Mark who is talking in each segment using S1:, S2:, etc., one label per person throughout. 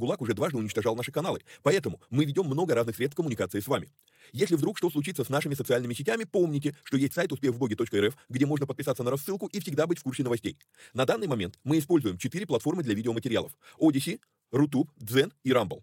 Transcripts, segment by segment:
S1: Видео-гулаг уже дважды уничтожал наши каналы. Поэтому мы ведем много разных средств коммуникации с вами. Если вдруг что случится с нашими социальными сетями, помните, что есть сайт успехвбоге.рф, где можно подписаться на рассылку и всегда быть в курсе новостей. На данный момент мы используем четыре платформы для видеоматериалов. Odyssey, Рутуб, Дзен и Rumble.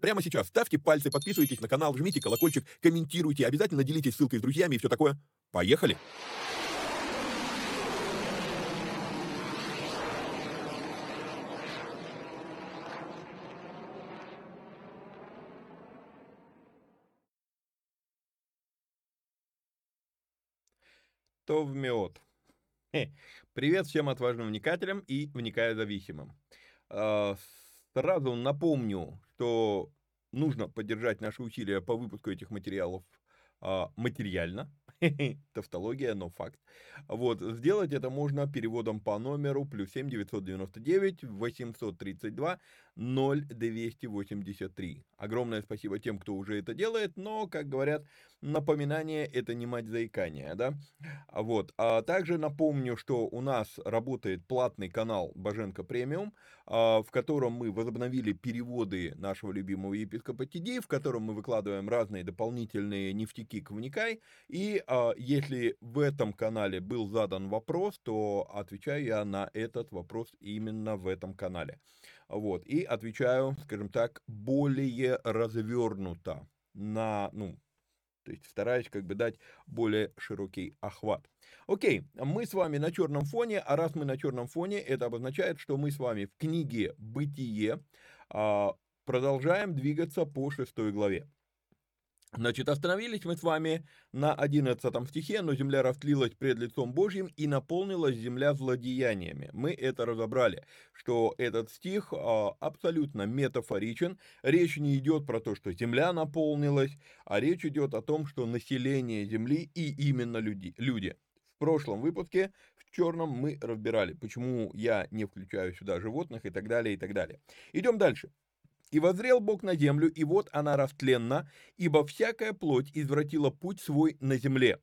S1: прямо сейчас ставьте пальцы, подписывайтесь на канал, жмите колокольчик, комментируйте, обязательно делитесь ссылкой с друзьями и все такое. Поехали!
S2: То в мед. Привет всем отважным вникателям и вникаю-зависимым. А, сразу напомню, что нужно поддержать наши усилия по выпуску этих материалов а, материально, тавтология, но факт. Вот, сделать это можно переводом по номеру плюс 7 999 832 0283. Огромное спасибо тем, кто уже это делает, но, как говорят, напоминание это не мать заикания, да? Вот. А также напомню, что у нас работает платный канал Боженко Премиум, а, в котором мы возобновили переводы нашего любимого епископа Тиди, в котором мы выкладываем разные дополнительные нефтяки к вникай. И а, если в этом канале был задан вопрос, то отвечаю я на этот вопрос именно в этом канале. Вот, и отвечаю, скажем так, более развернуто на, ну, то есть стараюсь как бы дать более широкий охват. Окей, мы с вами на черном фоне, а раз мы на черном фоне, это обозначает, что мы с вами в книге «Бытие» а, продолжаем двигаться по шестой главе. Значит, остановились мы с вами на 11 стихе, но земля растлилась пред лицом Божьим и наполнилась земля злодеяниями. Мы это разобрали, что этот стих а, абсолютно метафоричен. Речь не идет про то, что земля наполнилась, а речь идет о том, что население земли и именно люди. люди. В прошлом выпуске в черном мы разбирали, почему я не включаю сюда животных и так далее, и так далее. Идем дальше. И возрел Бог на землю, и вот она растленна, ибо всякая плоть извратила путь свой на земле.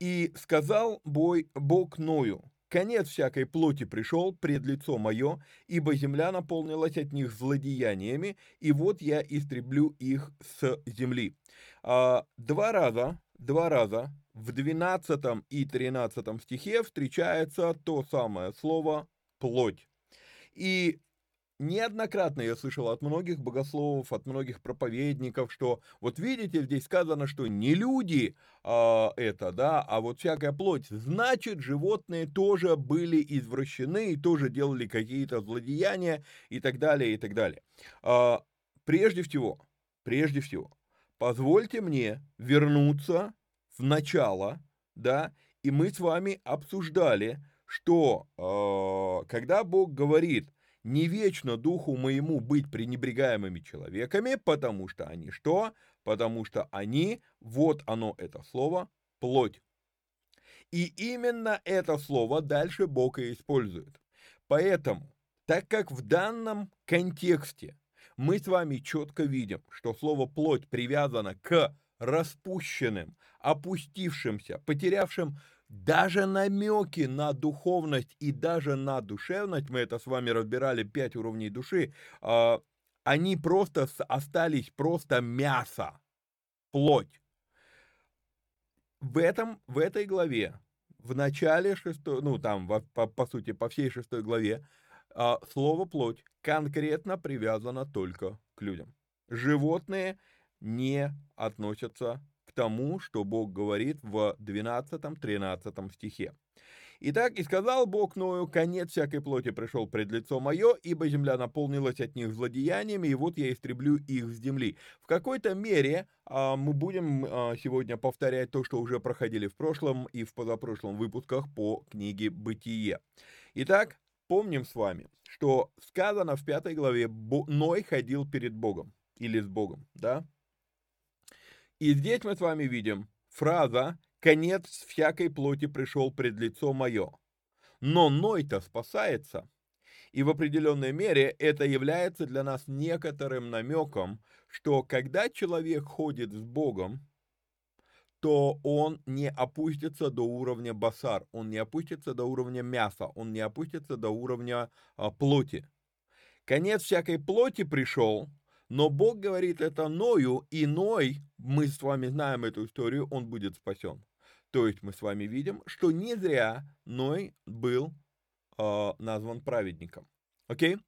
S2: И сказал Бой, Бог Ною,
S1: конец всякой плоти пришел пред лицо мое, ибо земля наполнилась от них злодеяниями, и вот я истреблю их с земли. А, два раза, два раза в 12 и 13 стихе встречается то самое слово «плоть». И неоднократно я слышал от многих богословов, от многих проповедников, что вот видите, здесь сказано, что не люди а, это, да, а вот всякая плоть. Значит, животные тоже были извращены и тоже делали какие-то злодеяния и так далее, и так далее. А, прежде всего, прежде всего, позвольте мне вернуться в начало, да, и мы с вами обсуждали, что э, когда Бог говорит, не вечно духу моему быть пренебрегаемыми человеками, потому что они что? Потому что они, вот оно это слово, плоть. И именно это слово дальше Бог и использует. Поэтому, так как в данном контексте мы с вами четко видим, что слово плоть привязано к распущенным, опустившимся, потерявшим даже намеки на духовность и даже на душевность, мы это с вами разбирали, пять уровней души, а, они просто остались просто мясо, плоть. В, этом, в этой главе, в начале шестой, ну там, по, по сути, по всей шестой главе, а, слово плоть конкретно привязано только к людям. Животные не относятся тому, что Бог говорит в 12-13 стихе. Итак, и сказал Бог Ною, конец всякой плоти пришел пред лицо мое, ибо земля наполнилась от них злодеяниями, и вот я истреблю их с земли. В какой-то мере а, мы будем а, сегодня повторять то, что уже проходили в прошлом и в позапрошлом выпусках по книге «Бытие». Итак, помним с вами, что сказано в пятой главе, Ной ходил перед Богом или с Богом, да? И здесь мы с вами видим фраза «конец всякой плоти пришел пред лицо мое». Но Ной-то спасается. И в определенной мере это является для нас некоторым намеком, что когда человек ходит с Богом, то он не опустится до уровня басар, он не опустится до уровня мяса, он не опустится до уровня а, плоти. Конец всякой плоти пришел, но Бог говорит это Ною, и Ной, мы с вами знаем эту историю, он будет спасен. То есть мы с вами видим, что не зря Ной был э, назван праведником. Окей?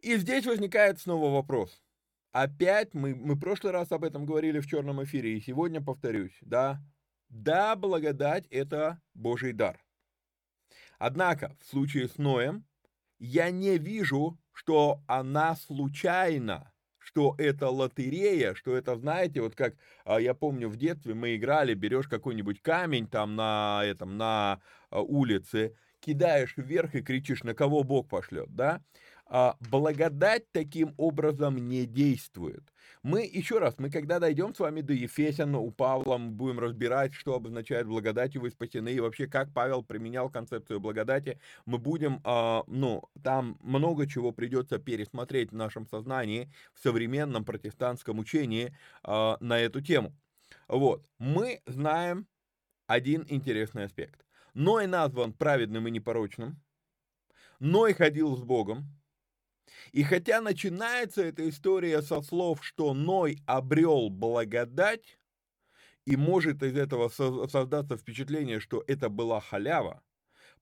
S1: И здесь возникает снова вопрос. Опять мы, мы в прошлый раз об этом говорили в черном эфире, и сегодня повторюсь, да, да, благодать – это Божий дар. Однако в случае с Ноем я не вижу что она случайна, что это лотерея, что это, знаете, вот как а, я помню в детстве мы играли, берешь какой-нибудь камень там на этом, на а, улице, кидаешь вверх и кричишь, на кого Бог пошлет, да? А благодать таким образом не действует. Мы, еще раз, мы когда дойдем с вами до Ефесян, у Павла мы будем разбирать, что обозначает благодатью вы спасены, и вообще, как Павел применял концепцию благодати, мы будем, э, ну, там много чего придется пересмотреть в нашем сознании, в современном протестантском учении э, на эту тему. Вот, мы знаем один интересный аспект. Ной назван праведным и непорочным, Ной ходил с Богом, и хотя начинается эта история со слов, что Ной обрел благодать, и может из этого создаться впечатление, что это была халява,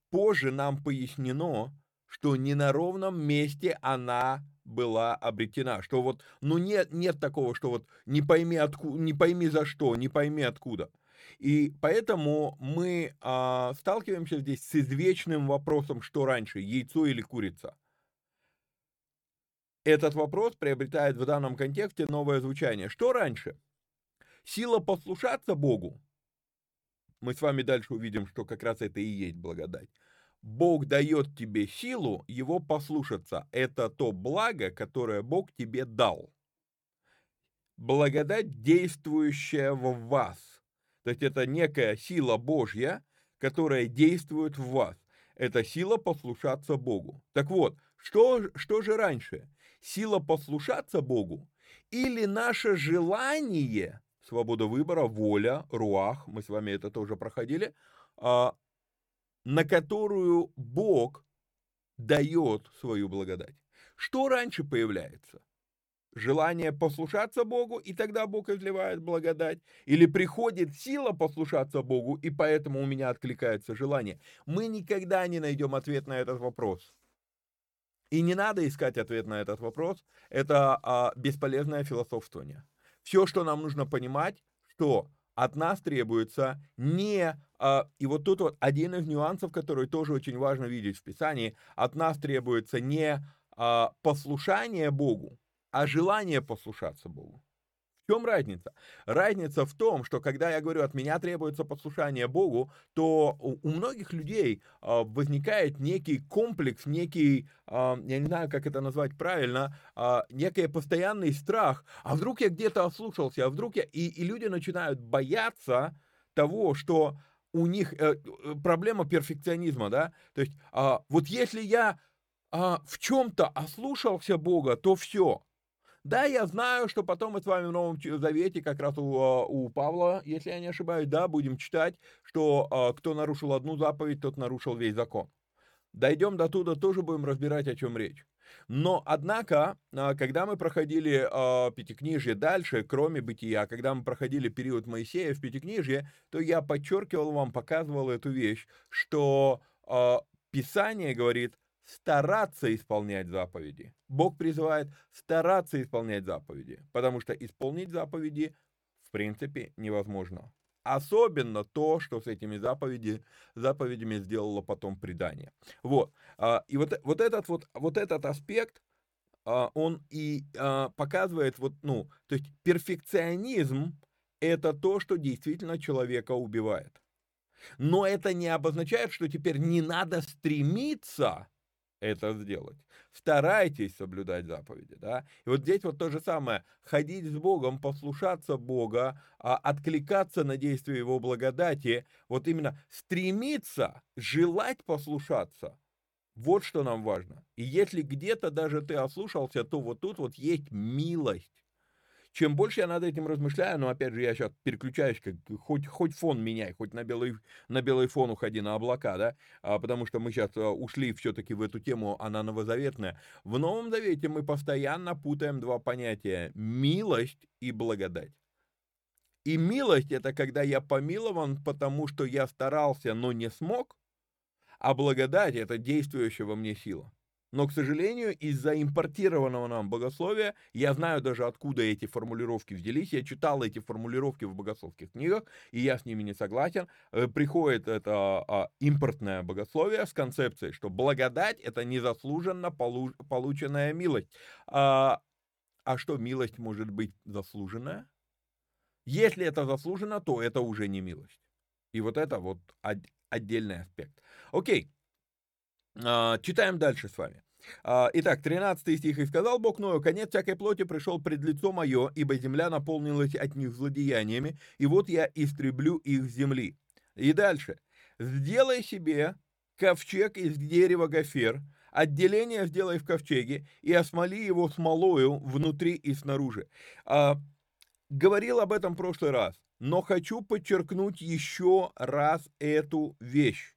S1: позже нам пояснено, что не на ровном месте она была обретена, что вот, ну нет, нет такого, что вот не пойми откуда, не пойми за что, не пойми откуда. И поэтому мы а, сталкиваемся здесь с извечным вопросом, что раньше, яйцо или курица. Этот вопрос приобретает в данном контексте новое звучание. Что раньше? Сила послушаться Богу. Мы с вами дальше увидим, что как раз это и есть благодать. Бог дает тебе силу его послушаться. Это то благо, которое Бог тебе дал. Благодать, действующая в вас. То есть это некая сила Божья, которая действует в вас. Это сила послушаться Богу. Так вот, что, что же раньше? Сила послушаться Богу или наше желание, свобода выбора, воля, руах, мы с вами это тоже проходили, а, на которую Бог дает свою благодать. Что раньше появляется? Желание послушаться Богу, и тогда Бог изливает благодать. Или приходит сила послушаться Богу, и поэтому у меня откликается желание. Мы никогда не найдем ответ на этот вопрос. И не надо искать ответ на этот вопрос. Это а, бесполезное философствование. Все, что нам нужно понимать, что от нас требуется не... А, и вот тут вот один из нюансов, который тоже очень важно видеть в Писании, от нас требуется не а, послушание Богу, а желание послушаться Богу. Чем разница? Разница в том, что когда я говорю, от меня требуется послушание Богу, то у многих людей а, возникает некий комплекс, некий, а, я не знаю, как это назвать правильно, а, некий постоянный страх. А вдруг я где-то ослушался, а вдруг я... И, и люди начинают бояться того, что у них э, э, проблема перфекционизма, да? То есть вот если я в чем-то ослушался Бога, то все, да, я знаю, что потом мы с вами в Новом Завете, как раз у, а, у Павла, если я не ошибаюсь, да, будем читать, что а, кто нарушил одну заповедь, тот нарушил весь закон. Дойдем до туда, тоже будем разбирать, о чем речь. Но, однако, а, когда мы проходили Пятикнижье дальше, кроме бытия, когда мы проходили период Моисея в Пятикнижье, то я подчеркивал вам, показывал эту вещь, что Писание говорит, стараться исполнять заповеди. Бог призывает стараться исполнять заповеди, потому что исполнить заповеди в принципе невозможно. Особенно то, что с этими заповеди, заповедями сделало потом предание. Вот. А, и вот, вот, этот, вот, вот этот аспект, а, он и а, показывает, вот, ну, то есть перфекционизм – это то, что действительно человека убивает. Но это не обозначает, что теперь не надо стремиться это сделать. Старайтесь соблюдать заповеди, да. И вот здесь вот то же самое. Ходить с Богом, послушаться Бога, а, откликаться на действие Его благодати, вот именно стремиться, желать послушаться. Вот что нам важно. И если где-то даже ты ослушался, то вот тут вот есть милость чем больше я над этим размышляю, но опять же я сейчас переключаюсь, как хоть, хоть фон меняй, хоть на белый, на белый фон уходи на облака, да, а, потому что мы сейчас а, ушли все-таки в эту тему, она новозаветная. В Новом Завете мы постоянно путаем два понятия – милость и благодать. И милость – это когда я помилован, потому что я старался, но не смог, а благодать – это действующая во мне сила. Но, к сожалению, из-за импортированного нам богословия, я знаю даже откуда эти формулировки взялись, я читал эти формулировки в богословских книгах, и я с ними не согласен. Э, приходит это а, импортное богословие с концепцией, что благодать – это незаслуженно полученная милость. А, а что, милость может быть заслуженная? Если это заслужено, то это уже не милость. И вот это вот отдельный аспект. Окей. А, читаем дальше с вами. А, итак, 13 стих. «И сказал Бог Ною, конец всякой плоти пришел пред лицо мое, ибо земля наполнилась от них злодеяниями, и вот я истреблю их с земли». И дальше. «Сделай себе ковчег из дерева гофер, отделение сделай в ковчеге, и осмоли его смолою внутри и снаружи». А, говорил об этом в прошлый раз, но хочу подчеркнуть еще раз эту вещь.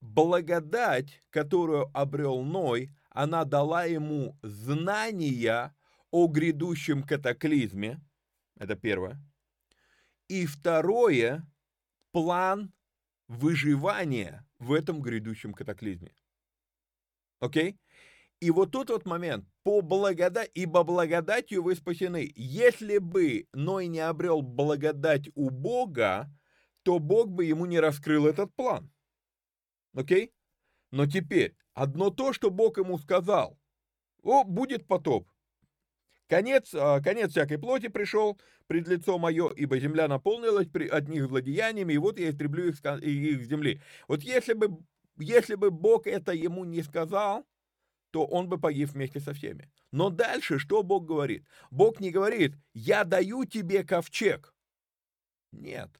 S1: Благодать, которую обрел Ной, она дала ему знания о грядущем катаклизме. Это первое. И второе, план выживания в этом грядущем катаклизме. Окей? И вот тут вот момент. По благодать, ибо благодатью вы спасены. Если бы Ной не обрел благодать у Бога, то Бог бы ему не раскрыл этот план. Окей? Но теперь, одно то, что Бог ему сказал. О, будет потоп. Конец, а, конец всякой плоти пришел пред лицо мое, ибо земля наполнилась от них злодеяниями, и вот я истреблю их, их земли. Вот если бы, если бы Бог это ему не сказал, то он бы погиб вместе со всеми. Но дальше что Бог говорит? Бог не говорит, я даю тебе ковчег. Нет.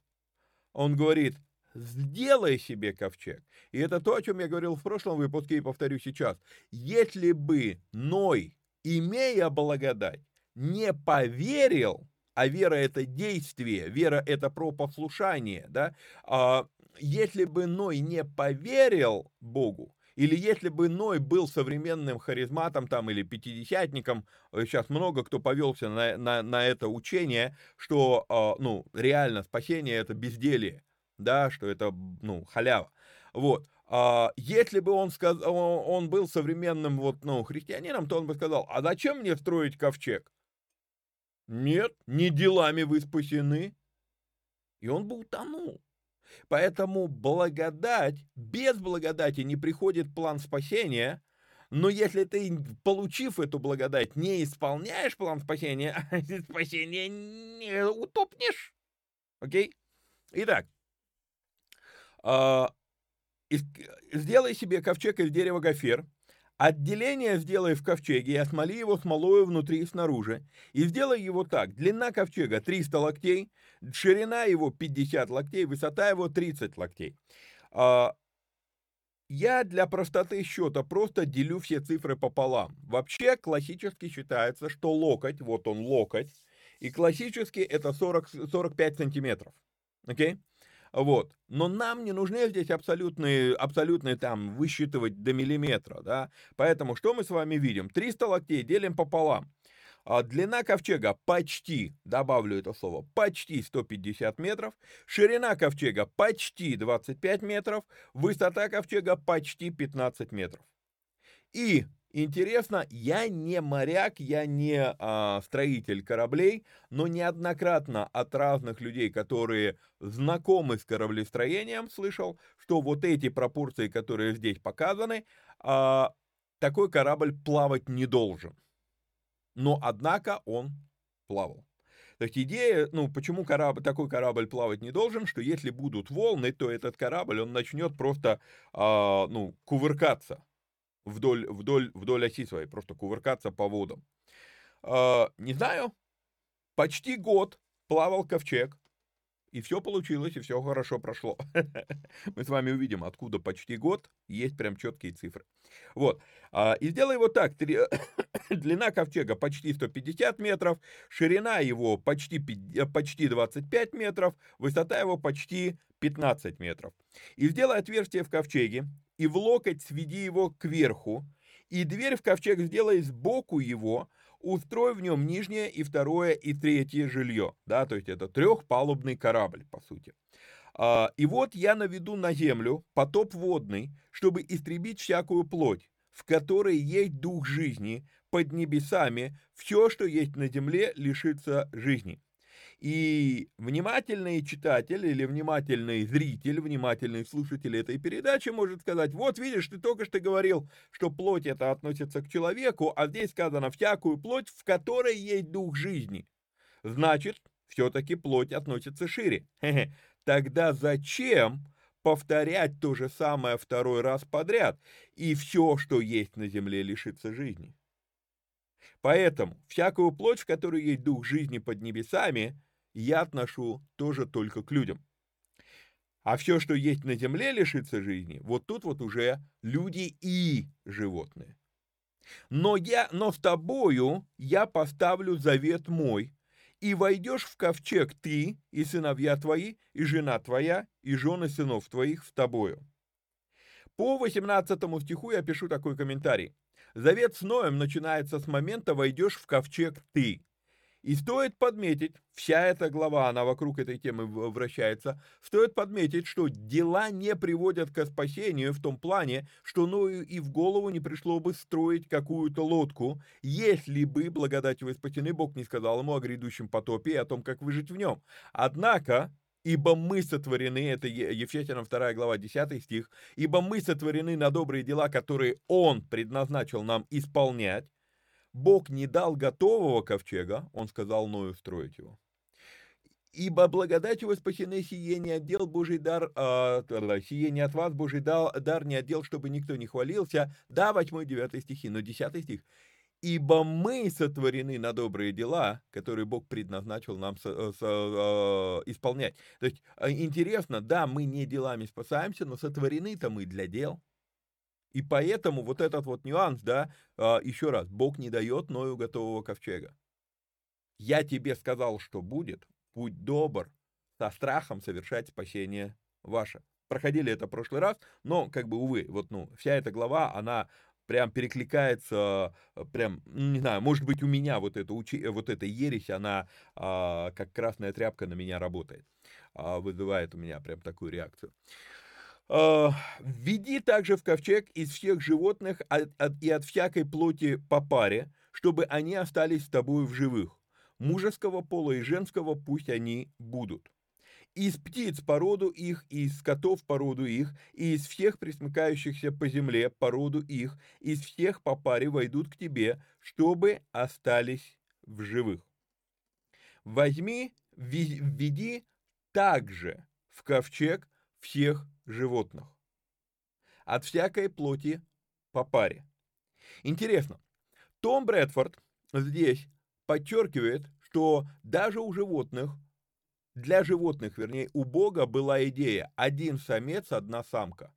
S1: Он говорит, сделай себе ковчег. И это то, о чем я говорил в прошлом выпуске и повторю сейчас. Если бы Ной, имея благодать, не поверил, а вера это действие, вера это про послушание, да, а, если бы Ной не поверил Богу, или если бы Ной был современным харизматом там или пятидесятником, сейчас э, много кто повелся на, на, на это учение, что, э, ну, реально спасение это безделие, да, что это, ну, халява. Вот. А, если бы он, сказ... он был современным вот, ну, христианином, то он бы сказал, а зачем мне строить ковчег? Нет, не делами вы спасены. И он бы утонул. Поэтому благодать, без благодати не приходит план спасения, но если ты, получив эту благодать, не исполняешь план спасения, спасения не утопнешь. Окей? Итак, сделай себе ковчег из дерева гофер, Отделение сделай в ковчеге и осмоли его смолою внутри и снаружи. И сделай его так. Длина ковчега 300 локтей, ширина его 50 локтей, высота его 30 локтей. А, я для простоты счета просто делю все цифры пополам. Вообще классически считается, что локоть, вот он локоть, и классически это 40, 45 сантиметров. Окей? Okay? Вот. Но нам не нужны здесь абсолютные, абсолютные там высчитывать до миллиметра, да. Поэтому что мы с вами видим? 300 локтей делим пополам. А длина ковчега почти, добавлю это слово, почти 150 метров, ширина ковчега почти 25 метров, высота ковчега почти 15 метров. И Интересно, я не моряк, я не а, строитель кораблей, но неоднократно от разных людей, которые знакомы с кораблестроением, слышал, что вот эти пропорции, которые здесь показаны, а, такой корабль плавать не должен. Но, однако, он плавал. То есть идея, ну, почему корабль, такой корабль плавать не должен, что если будут волны, то этот корабль, он начнет просто, а, ну, кувыркаться вдоль, вдоль, вдоль оси своей, просто кувыркаться по водам. Э, не знаю, почти год плавал ковчег, и все получилось, и все хорошо прошло. Мы с вами увидим, откуда почти год, есть прям четкие цифры. Вот, а, и сделай его так, длина ковчега почти 150 метров, ширина его почти, почти 25 метров, высота его почти 15 метров. И сделай отверстие в ковчеге, и в локоть сведи его кверху, и дверь в ковчег сделай сбоку его, устрой в нем нижнее и второе и третье жилье, да, то есть это трехпалубный корабль, по сути. А, и вот я наведу на землю потоп водный, чтобы истребить всякую плоть, в которой есть дух жизни, под небесами, все, что есть на земле, лишится жизни. И внимательный читатель или внимательный зритель, внимательный слушатель этой передачи может сказать, вот видишь, ты только что говорил, что плоть это относится к человеку, а здесь сказано всякую плоть, в которой есть дух жизни. Значит, все-таки плоть относится шире. Тогда зачем повторять то же самое второй раз подряд, и все, что есть на земле, лишится жизни? Поэтому всякую плоть, в которой есть дух жизни под небесами, я отношу тоже только к людям. А все, что есть на земле, лишится жизни, вот тут вот уже люди и животные. Но, я, но с тобою я поставлю завет мой, и войдешь в ковчег ты, и сыновья твои, и жена твоя, и жены сынов твоих с тобою. По 18 стиху я пишу такой комментарий. Завет с Ноем начинается с момента «войдешь в ковчег ты». И стоит подметить, вся эта глава, она вокруг этой темы вращается, стоит подметить, что дела не приводят к спасению в том плане, что Ною и в голову не пришло бы строить какую-то лодку, если бы благодатью вы спасены, Бог не сказал ему о грядущем потопе и о том, как выжить в нем. Однако, Ибо мы сотворены, это Ефесянам 2 глава 10 стих, ибо мы сотворены на добрые дела, которые Он предназначил нам исполнять, Бог не дал готового ковчега, он сказал Ною строить его. Ибо благодатью вы спасены сие не отдел Божий дар, а, сие не от вас Божий дар, дар не отдел, чтобы никто не хвалился. Да, 8-9 стихи, но 10 стих. Ибо мы сотворены на добрые дела, которые Бог предназначил нам со, со, э, исполнять. То есть а, интересно, да, мы не делами спасаемся, но сотворены-то мы для дел. И поэтому вот этот вот нюанс, да, а, еще раз, Бог не дает Ною готового ковчега. Я тебе сказал, что будет, будь добр, со страхом совершать спасение ваше. проходили это в прошлый раз, но, как бы, увы, вот, ну, вся эта глава, она прям перекликается, э, прям, ну, не знаю, может быть, у меня вот эта, учи, вот эта ересь, она а, как красная тряпка на меня работает, а, вызывает у меня прям такую реакцию. Введи также в ковчег из всех животных от, от, и от всякой плоти по паре, чтобы они остались с тобой в живых. Мужеского пола и женского пусть они будут из птиц породу их, и из скотов породу их, и из всех присмыкающихся по земле породу их, из всех по паре войдут к тебе, чтобы остались в живых. Возьми, введи также в ковчег всех животных, от всякой плоти по паре. Интересно, Том Брэдфорд здесь подчеркивает, что даже у животных для животных, вернее, у Бога была идея один самец, одна самка.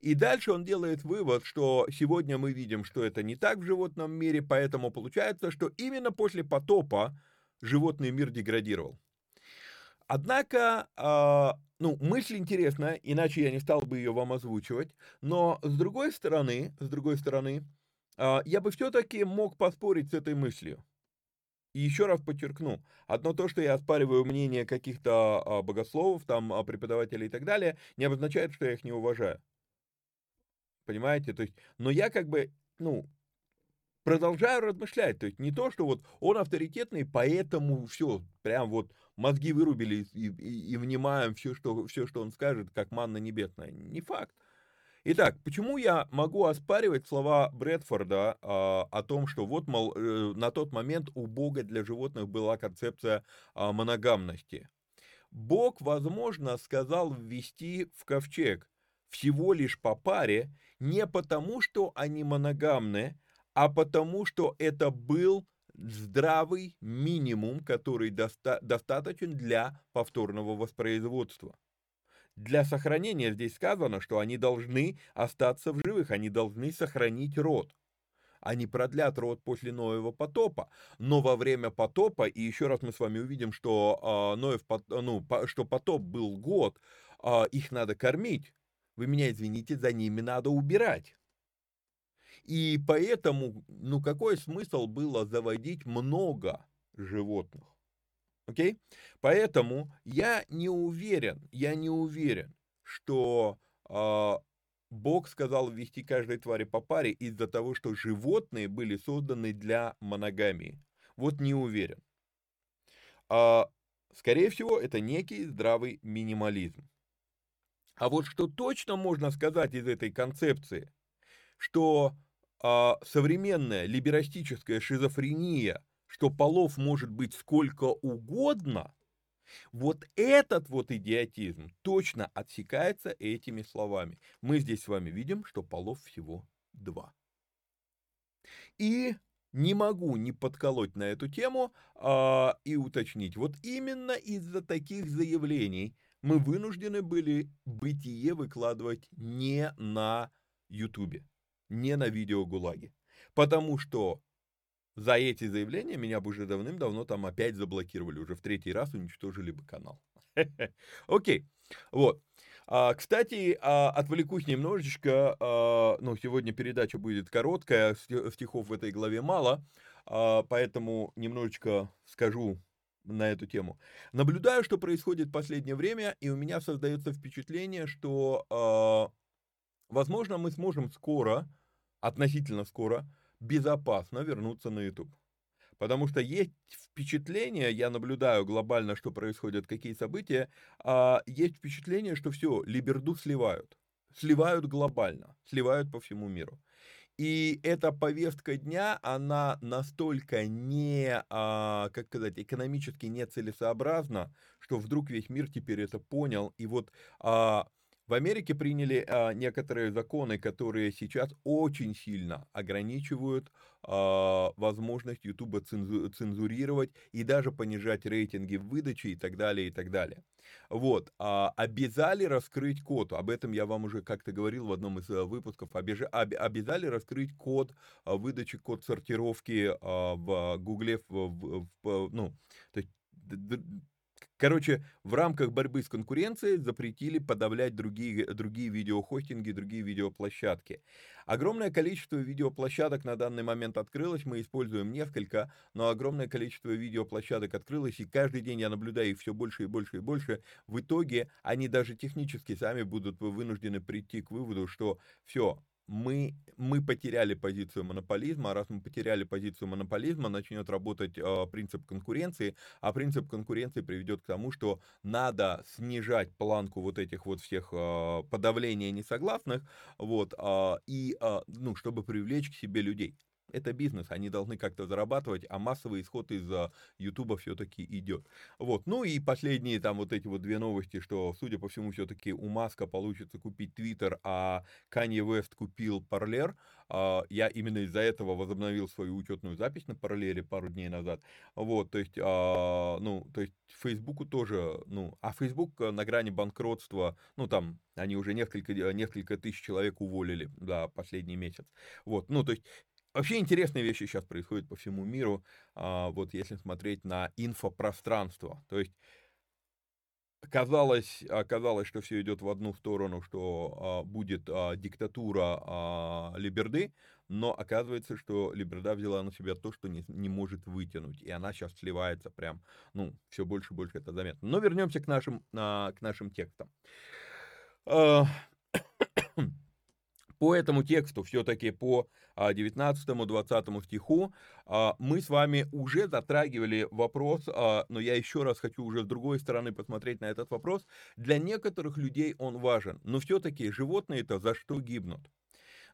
S1: И дальше он делает вывод, что сегодня мы видим, что это не так в животном мире, поэтому получается, что именно после потопа животный мир деградировал. Однако, э, ну, мысль интересная, иначе я не стал бы ее вам озвучивать, но с другой стороны, с другой стороны, э, я бы все-таки мог поспорить с этой мыслью. И еще раз подчеркну, одно то, что я оспариваю мнение каких-то а, богословов, там, а, преподавателей и так далее, не обозначает, что я их не уважаю. Понимаете? То есть, но я как бы, ну, продолжаю размышлять. То есть не то, что вот он авторитетный, поэтому все, прям вот мозги вырубили и, и, и внимаем все что, все, что он скажет, как манна небесная. Не факт. Итак, почему я могу оспаривать слова Брэдфорда э, о том, что вот, мол, э, на тот момент у Бога для животных была концепция э, моногамности? Бог, возможно, сказал ввести в ковчег всего лишь по паре, не потому, что они моногамны, а потому, что это был здравый минимум, который доста достаточен для повторного воспроизводства. Для сохранения здесь сказано, что они должны остаться в живых, они должны сохранить род. Они продлят род после Ноева потопа, но во время потопа, и еще раз мы с вами увидим, что, э, Ноев, ну, что потоп был год, э, их надо кормить. Вы меня извините, за ними надо убирать. И поэтому, ну какой смысл было заводить много животных? Окей? Okay? Поэтому я не уверен, я не уверен, что э, Бог сказал ввести каждой твари по паре из-за того, что животные были созданы для моногамии. Вот не уверен. А, скорее всего, это некий здравый минимализм. А вот что точно можно сказать из этой концепции, что а, современная либерастическая шизофрения что полов может быть сколько угодно, вот этот вот идиотизм точно отсекается этими словами. Мы здесь с вами видим, что полов всего два. И не могу не подколоть на эту тему а, и уточнить. Вот именно из-за таких заявлений мы вынуждены были бытие выкладывать не на Ютубе, не на видео ГУЛАГе. Потому что за эти заявления меня бы уже давным-давно там опять заблокировали, уже в третий раз уничтожили бы канал. Окей, вот. А, кстати, а, отвлекусь немножечко, а, ну, сегодня передача будет короткая, стихов в этой главе мало, поэтому немножечко скажу на эту тему. Наблюдаю, что происходит в последнее время, и у меня создается впечатление, что, возможно, мы сможем скоро, относительно скоро, безопасно вернуться на YouTube. Потому что есть впечатление, я наблюдаю глобально, что происходят, какие события, а есть впечатление, что все, либерду сливают. Сливают глобально, сливают по всему миру. И эта повестка дня, она настолько не, а, как сказать, экономически нецелесообразна, что вдруг весь мир теперь это понял. И вот а, в Америке приняли а, некоторые законы, которые сейчас очень сильно ограничивают а, возможность YouTube цензу, цензурировать и даже понижать рейтинги в выдаче и так далее, и так далее. Вот, а, обязали раскрыть код, об этом я вам уже как-то говорил в одном из э, выпусков, обеж, об, обязали раскрыть код а, выдачи, код сортировки а, в Гугле, в, в, в, ну, то есть Короче, в рамках борьбы с конкуренцией запретили подавлять другие, другие видеохостинги, другие видеоплощадки. Огромное количество видеоплощадок на данный момент открылось, мы используем несколько, но огромное количество видеоплощадок открылось, и каждый день я наблюдаю их все больше и больше и больше. В итоге они даже технически сами будут вынуждены прийти к выводу, что все, мы, мы потеряли позицию монополизма, а раз мы потеряли позицию монополизма, начнет работать э, принцип конкуренции, а принцип конкуренции приведет к тому, что надо снижать планку вот этих вот всех э, подавления несогласных, вот, э, и, э, ну, чтобы привлечь к себе людей. Это бизнес, они должны как-то зарабатывать, а массовый исход из Ютуба все-таки идет. Вот, ну и последние там вот эти вот две новости, что, судя по всему, все-таки у Маска получится купить Твиттер, а Канье Вест купил Парлер. А, я именно из-за этого возобновил свою учетную запись на Парлере пару дней назад. Вот, то есть, а, ну, то есть Фейсбуку тоже, ну, а Фейсбук на грани банкротства, ну, там, они уже несколько, несколько тысяч человек уволили за последний месяц. Вот, ну, то есть Вообще интересные вещи сейчас происходят по всему миру, а, вот если смотреть на инфопространство. То есть казалось, казалось, что все идет в одну сторону, что а, будет а, диктатура Либерды, но оказывается, что Либерда взяла на себя то, что не, не может вытянуть, и она сейчас сливается прям, ну, все больше и больше это заметно. Но вернемся к нашим, к нашим текстам по этому тексту, все-таки по 19-20 стиху, а, мы с вами уже затрагивали вопрос, а, но я еще раз хочу уже с другой стороны посмотреть на этот вопрос. Для некоторых людей он важен, но все-таки животные-то за что гибнут?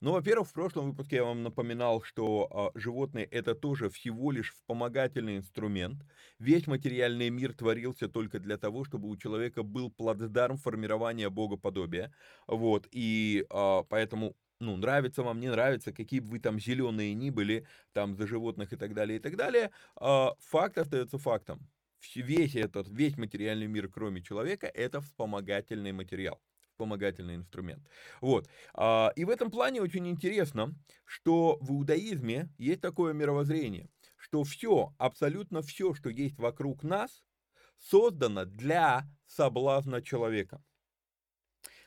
S1: Ну, во-первых, в прошлом выпуске я вам напоминал, что э, животные это тоже всего лишь вспомогательный инструмент. Весь материальный мир творился только для того, чтобы у человека был плацдарм формирования богоподобия. Вот, и э, поэтому ну, нравится вам, не нравится, какие бы вы там зеленые ни были, там, за животных и так далее, и так далее, э, факт остается фактом. Весь этот, весь материальный мир, кроме человека, это вспомогательный материал вспомогательный инструмент. Вот. А, и в этом плане очень интересно, что в иудаизме есть такое мировоззрение, что все, абсолютно все, что есть вокруг нас, создано для соблазна человека.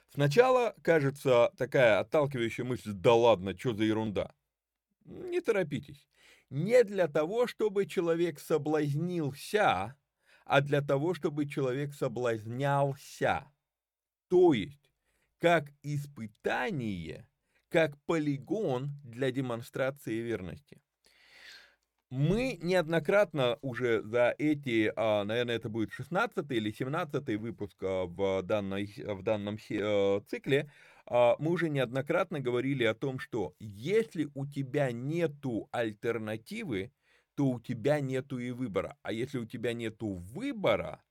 S1: Сначала кажется такая отталкивающая мысль, да ладно, что за ерунда. Не торопитесь. Не для того, чтобы человек соблазнился, а для того, чтобы человек соблазнялся. То есть, как испытание, как полигон для демонстрации верности. Мы неоднократно уже за эти, а, наверное, это будет 16 или 17 выпуск а, в, данной, в данном э, цикле, а, мы уже неоднократно говорили о том, что если у тебя нету альтернативы, то у тебя нету и выбора. А если у тебя нету выбора,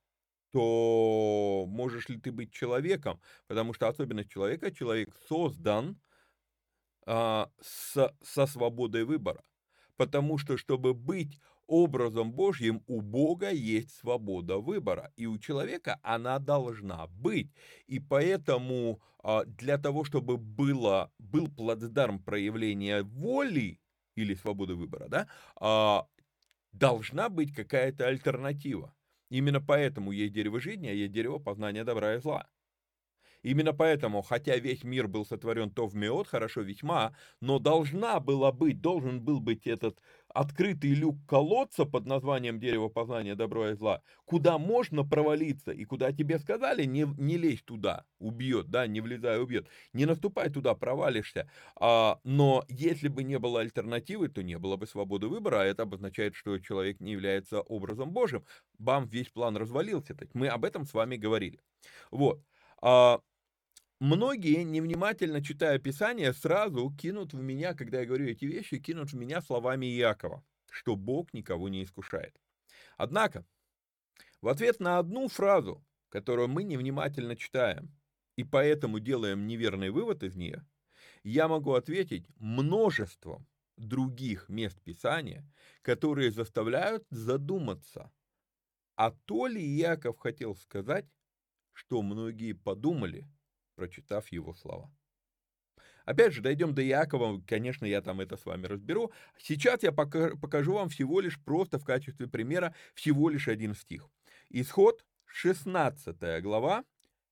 S1: то можешь ли ты быть человеком, потому что особенность человека, человек создан а, с, со свободой выбора. Потому что, чтобы быть образом Божьим, у Бога есть свобода выбора, и у человека она должна быть. И поэтому а, для того, чтобы было, был плацдарм проявления воли или свободы выбора, да, а, должна быть какая-то альтернатива. Именно поэтому есть дерево жизни, а есть дерево познания добра и зла. Именно поэтому, хотя весь мир был сотворен то в меот, хорошо весьма, но должна была быть, должен был быть этот открытый люк колодца под названием «Дерево познания добра и зла», куда можно провалиться, и куда тебе сказали, не, не лезь туда, убьет, да, не влезай, убьет, не наступай туда, провалишься. А, но если бы не было альтернативы, то не было бы свободы выбора, а это обозначает, что человек не является образом Божьим. Бам, весь план развалился, мы об этом с вами говорили. Вот. А, Многие, невнимательно читая Писание, сразу кинут в меня, когда я говорю эти вещи, кинут в меня словами Иакова, что Бог никого не искушает. Однако, в ответ на одну фразу, которую мы невнимательно читаем, и поэтому делаем неверный вывод из нее, я могу ответить множеством других мест Писания, которые заставляют задуматься, а то ли Иаков хотел сказать, что многие подумали – прочитав его слова. Опять же, дойдем до Якова, конечно, я там это с вами разберу. Сейчас я покажу вам всего лишь, просто в качестве примера, всего лишь один стих. Исход, 16 глава,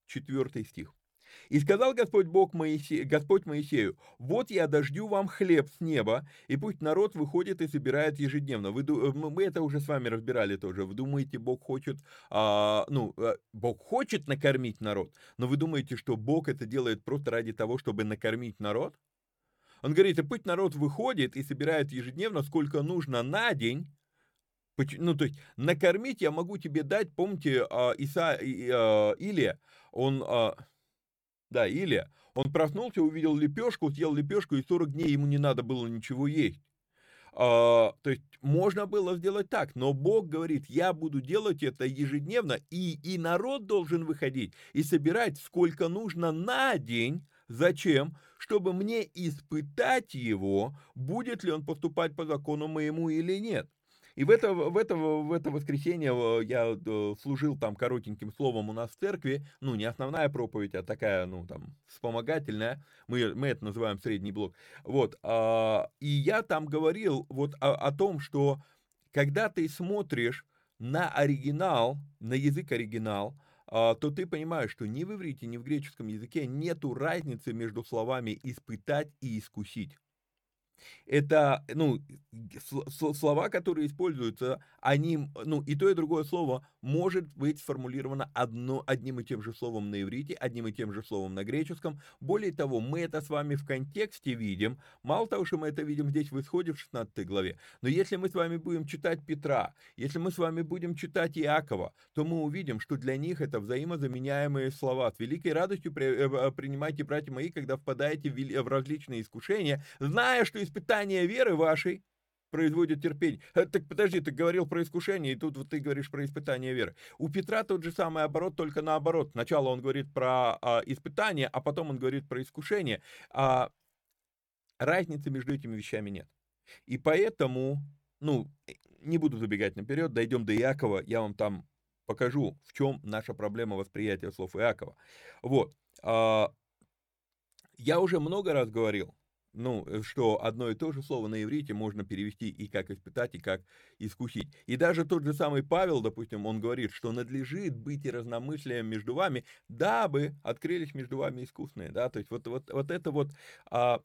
S1: 4 стих. И сказал Господь Бог Моисе, Господь Моисею, вот я дождю вам хлеб с неба, и пусть народ выходит и собирает ежедневно. Вы, мы это уже с вами разбирали тоже. Вы думаете, Бог хочет, а, ну, э, Бог хочет накормить народ, но вы думаете, что Бог это делает просто ради того, чтобы накормить народ? Он говорит, и пусть народ выходит и собирает ежедневно, сколько нужно на день, ну, то есть, накормить я могу тебе дать, помните, а, Иса, а, Илия, он, да, Илья, он проснулся, увидел лепешку, съел лепешку, и 40 дней ему не надо было ничего есть. А, то есть можно было сделать так, но Бог говорит, я буду делать это ежедневно, и, и народ должен выходить и собирать сколько нужно на день. Зачем? Чтобы мне испытать его, будет ли он поступать по закону моему или нет. И в это, в это, в это воскресенье э, я э, служил там коротеньким словом у нас в церкви, ну, не основная проповедь, а такая, ну, там, вспомогательная, мы, мы это называем средний блок, вот, а, и я там говорил вот о, о том, что когда ты смотришь на оригинал, на язык оригинал, а, то ты понимаешь, что ни в иврите, ни в греческом языке нету разницы между словами «испытать» и «искусить». Это, ну, слова, которые используются, они, ну, и то, и другое слово может быть сформулировано одно, одним и тем же словом на иврите, одним и тем же словом на греческом. Более того, мы это с вами в контексте видим. Мало того, что мы это видим здесь в исходе в 16 главе, но если мы с вами будем читать Петра, если мы с вами будем читать Иакова, то мы увидим, что для них это взаимозаменяемые слова. С великой радостью э, принимайте, братья мои, когда впадаете в различные искушения, зная, что испытание веры вашей производит терпение. Э, так подожди, ты говорил про искушение, и тут вот ты говоришь про испытание веры. У Петра тот же самый оборот, только наоборот. Сначала он говорит про а, испытание, а потом он говорит про искушение. А, разницы между этими вещами нет. И поэтому, ну, не буду забегать наперед, дойдем до Иакова, я вам там покажу, в чем наша проблема восприятия слов Иакова. Вот. А, я уже много раз говорил, ну, э, что одно и то же слово на иврите можно перевести и как испытать, и как искусить. И даже тот же самый Павел, допустим, он говорит, что надлежит быть и разномыслием между вами, дабы открылись между вами искусные, да, то есть вот, вот, вот это вот а,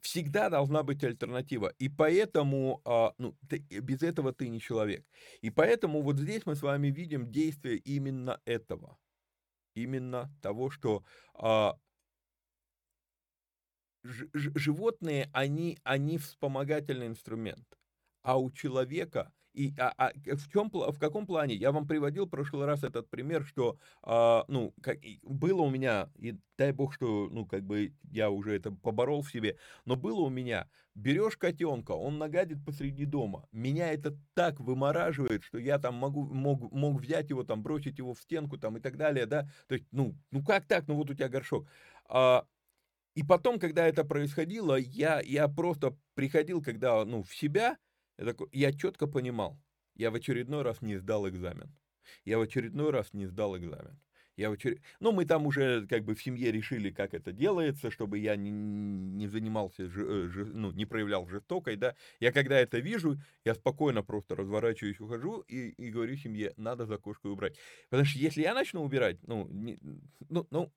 S1: всегда должна быть альтернатива. И поэтому, а, ну, ты, без этого ты не человек. И поэтому вот здесь мы с вами видим действие именно этого. Именно того, что а, животные, они, они вспомогательный инструмент, а у человека и а, а в чем в каком плане? Я вам приводил в прошлый раз этот пример, что а, ну как, было у меня и дай бог, что ну как бы я уже это поборол в себе, но было у меня берешь котенка, он нагадит посреди дома, меня это так вымораживает, что я там могу мог мог взять его там бросить его в стенку там и так далее, да, то есть ну ну как так, ну вот у тебя горшок. А, и потом, когда это происходило, я, я просто приходил, когда, ну, в себя, я, такой, я четко понимал, я в очередной раз не сдал экзамен. Я в очередной раз не сдал экзамен. Я в очеред... Ну, мы там уже как бы в семье решили, как это делается, чтобы я не, не занимался, э, ж, ну, не проявлял жестокой, да. Я когда это вижу, я спокойно просто разворачиваюсь, ухожу и, и говорю семье, надо за кошкой убрать. Потому что если я начну убирать, ну, не, ну, ну,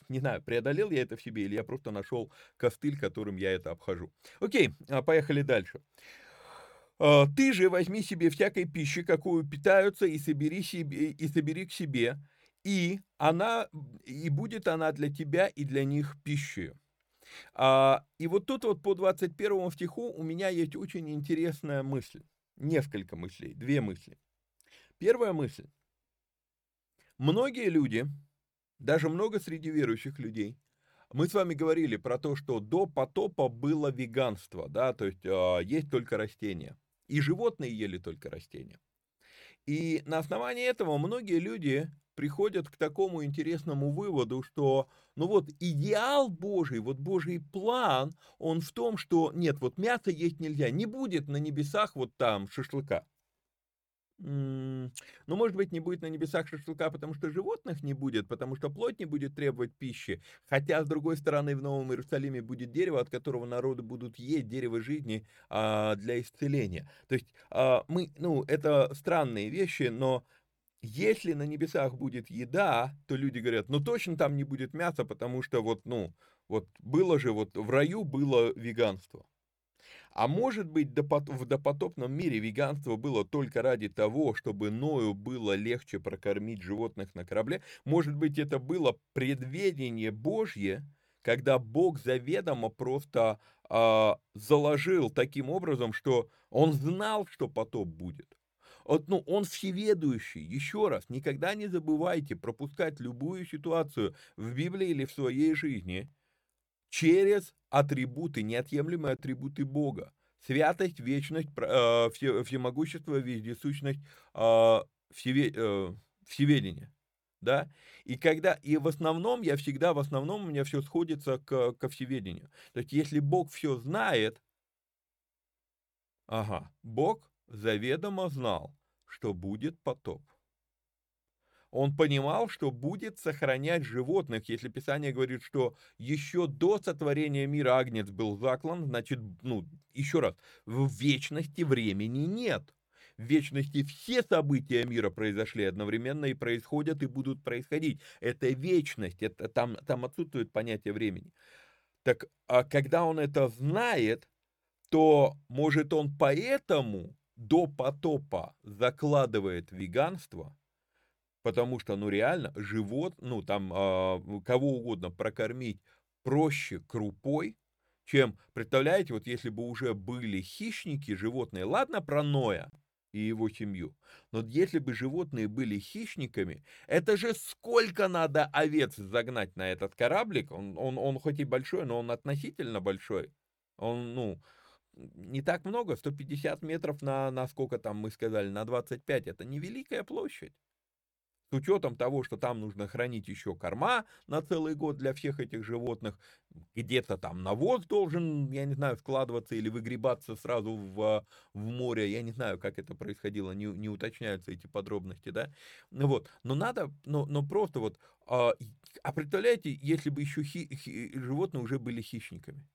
S1: не знаю, преодолел я это в себе или я просто нашел костыль, которым я это обхожу. Окей, а, поехали дальше. А, ты же возьми себе всякой пищи, какую питаются, и собери, себе, и собери к себе, и она, и будет она для тебя и для них пищей. А, и вот тут вот по 21 стиху у меня есть очень интересная мысль. Несколько мыслей, две мысли. Первая мысль. Многие люди, даже много среди верующих людей. Мы с вами говорили про то, что до потопа было веганство, да, то есть э, есть только растения. И животные ели только растения. И на основании этого многие люди приходят к такому интересному выводу, что, ну вот, идеал Божий, вот Божий план, он в том, что нет, вот мясо есть нельзя, не будет на небесах вот там шашлыка. Ну, может быть, не будет на небесах шашлыка, потому что животных не будет, потому что плоть не будет требовать пищи. Хотя, с другой стороны, в Новом Иерусалиме будет дерево, от которого народы будут есть, дерево жизни а, для исцеления. То есть а, мы, ну, это странные вещи, но если на небесах будет еда, то люди говорят, ну точно там не будет мяса, потому что вот, ну, вот было же, вот в раю было веганство. А может быть, в допотопном мире веганство было только ради того, чтобы Ною было легче прокормить животных на корабле? Может быть, это было предведение Божье, когда Бог заведомо просто э, заложил таким образом, что он знал, что потоп будет. Вот, ну, он всеведущий. Еще раз, никогда не забывайте пропускать любую ситуацию в Библии или в своей жизни через атрибуты, неотъемлемые атрибуты Бога. Святость, вечность, э, всемогущество, вездесущность, э, всеве, э, всеведение. Да? И когда, и в основном, я всегда, в основном у меня все сходится к, ко всеведению. То есть, если Бог все знает, ага, Бог заведомо знал, что будет потоп. Он понимал, что будет сохранять животных. Если Писание говорит, что еще до сотворения мира Агнец был заклан, значит, ну, еще раз, в вечности времени нет. В вечности все события мира произошли одновременно и происходят, и будут происходить. Это вечность, это, там, там отсутствует понятие времени. Так а когда он это знает, то может он поэтому до потопа закладывает веганство, потому что, ну, реально, живот, ну, там, э, кого угодно прокормить проще крупой, чем, представляете, вот если бы уже были хищники, животные, ладно про Ноя и его семью, но если бы животные были хищниками, это же сколько надо овец загнать на этот кораблик, он, он, он хоть и большой, но он относительно большой, он, ну, не так много, 150 метров на, на сколько там мы сказали, на 25, это невеликая площадь. С учетом того, что там нужно хранить еще корма на целый год для всех этих животных, где-то там навоз должен, я не знаю, складываться или выгребаться сразу в, в море, я не знаю, как это происходило, не, не уточняются эти подробности, да, вот, но надо, но, но просто вот, а, а представляете, если бы еще хи, хи, животные уже были хищниками,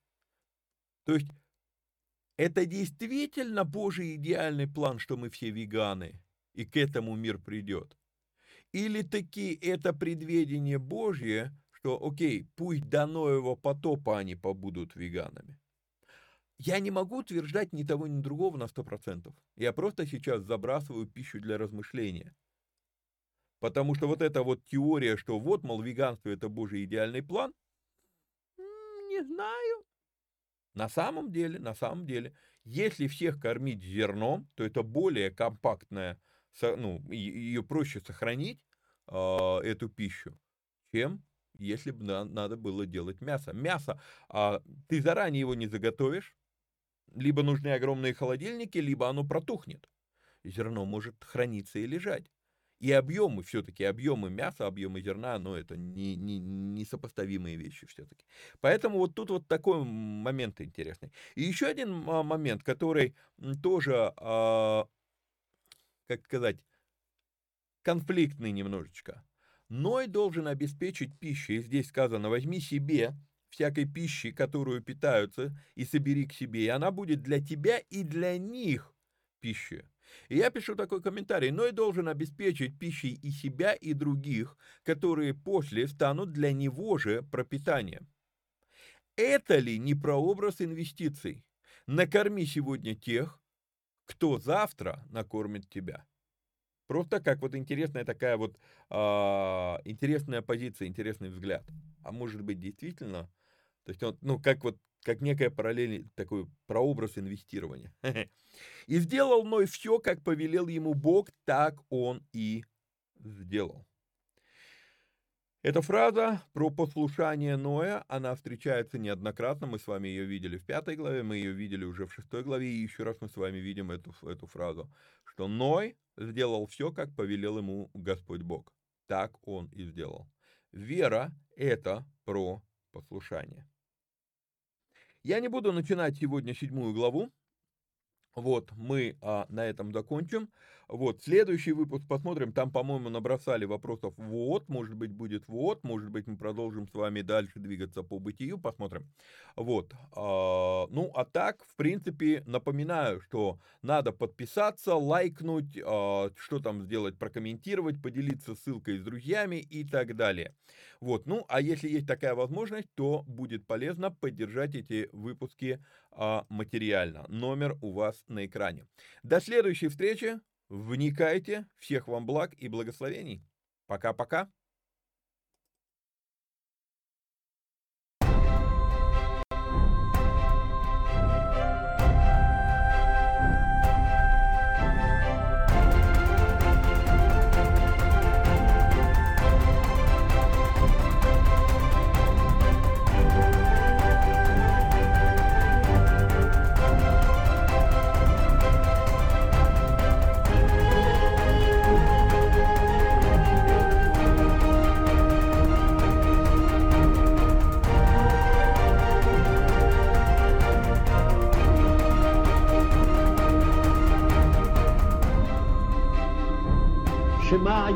S1: то есть это действительно Божий идеальный план, что мы все веганы, и к этому мир придет? Или таки это предведение Божье, что, окей, пусть до Ноева потопа они побудут веганами? Я не могу утверждать ни того, ни другого на 100%. Я просто сейчас забрасываю пищу для размышления. Потому что вот эта вот теория, что вот, мол, веганство это Божий идеальный план, не знаю. На самом деле, на самом деле, если всех кормить зерном, то это более компактная, ну, ее проще сохранить, э, эту пищу, чем если бы надо было делать мясо. Мясо, э, ты заранее его не заготовишь, либо нужны огромные холодильники, либо оно протухнет. Зерно может храниться и лежать. И объемы, все-таки объемы мяса, объемы зерна, но это не, не, не сопоставимые вещи все-таки. Поэтому вот тут вот такой момент интересный. И еще один момент, который тоже, а, как сказать, конфликтный немножечко. Ной должен обеспечить пищу, и здесь сказано, возьми себе всякой пищи, которую питаются, и собери к себе, и она будет для тебя и для них пищей. И я пишу такой комментарий. Но и должен обеспечить пищей и себя, и других, которые после станут для него же пропитанием. Это ли не прообраз инвестиций? Накорми сегодня тех, кто завтра накормит тебя. Просто как вот интересная такая вот э, интересная позиция, интересный взгляд. А может быть действительно, то есть он, ну как вот как некая параллель, такой прообраз инвестирования. И сделал Ной все, как повелел ему Бог, так он и сделал. Эта фраза про послушание Ноя, она встречается неоднократно, мы с вами ее видели в пятой главе, мы ее видели уже в шестой главе, и еще раз мы с вами видим эту, эту фразу, что Ной сделал все, как повелел ему Господь Бог. Так он и сделал. Вера – это про послушание. Я не буду начинать сегодня седьмую главу. Вот, мы а, на этом закончим. Вот, следующий выпуск посмотрим, там, по-моему, набросали вопросов вот, может быть, будет вот, может быть, мы продолжим с вами дальше двигаться по бытию, посмотрим. Вот, а, ну, а так, в принципе, напоминаю, что надо подписаться, лайкнуть, а, что там сделать, прокомментировать, поделиться ссылкой с друзьями и так далее. Вот, ну, а если есть такая возможность, то будет полезно поддержать эти выпуски а, материально. Номер у вас на экране. До следующей встречи. Вникайте. Всех вам благ и благословений. Пока-пока.